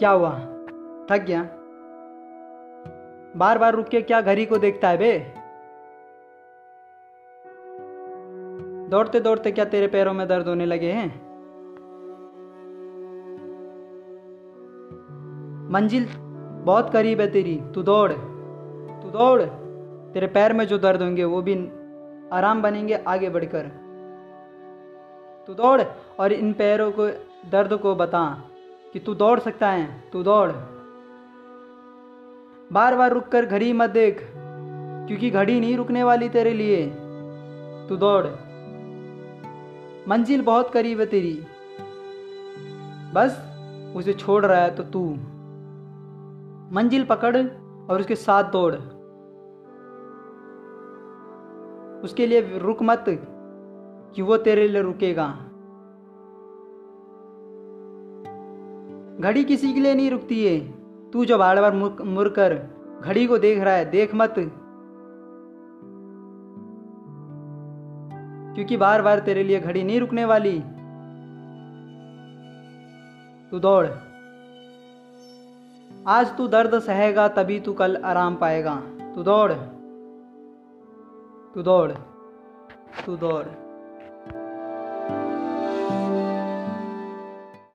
क्या हुआ? थक गया। बार बार रुक के क्या घड़ी को देखता है बे? दौड़ते दौड़ते क्या तेरे पैरों में दर्द होने लगे हैं? मंजिल बहुत करीब है तेरी। तू दौड़। तू दौड़। तेरे पैर में जो दर्द होंगे, वो भी आराम बनेंगे आगे बढ़कर। तू दौड़ और इन पैरों को, दर्द को बता। कि तू दौड़ सकता है, तू दौड़। बार बार रुक कर घड़ी मत देख, क्योंकि घड़ी नहीं रुकने वाली तेरे लिए। तू दौड़। मंजिल बहुत करीब है तेरी। बस, उसे छोड़ रहा है तो तू। मंजिल पकड़ और उसके साथ दौड़। उसके लिए रुक मत, कि वो तेरे लिए रुकेगा। घड़ी किसी के लिए नहीं रुकती है। तू जो बार बार मुड़ कर घड़ी को देख रहा है, देख मत। क्योंकि बार बार तेरे लिए घड़ी नहीं रुकने वाली। तू दौड़। आज तू दर्द सहेगा, तभी तू कल आराम पाएगा। तू दौड़। तू दौड़। तू दौड़।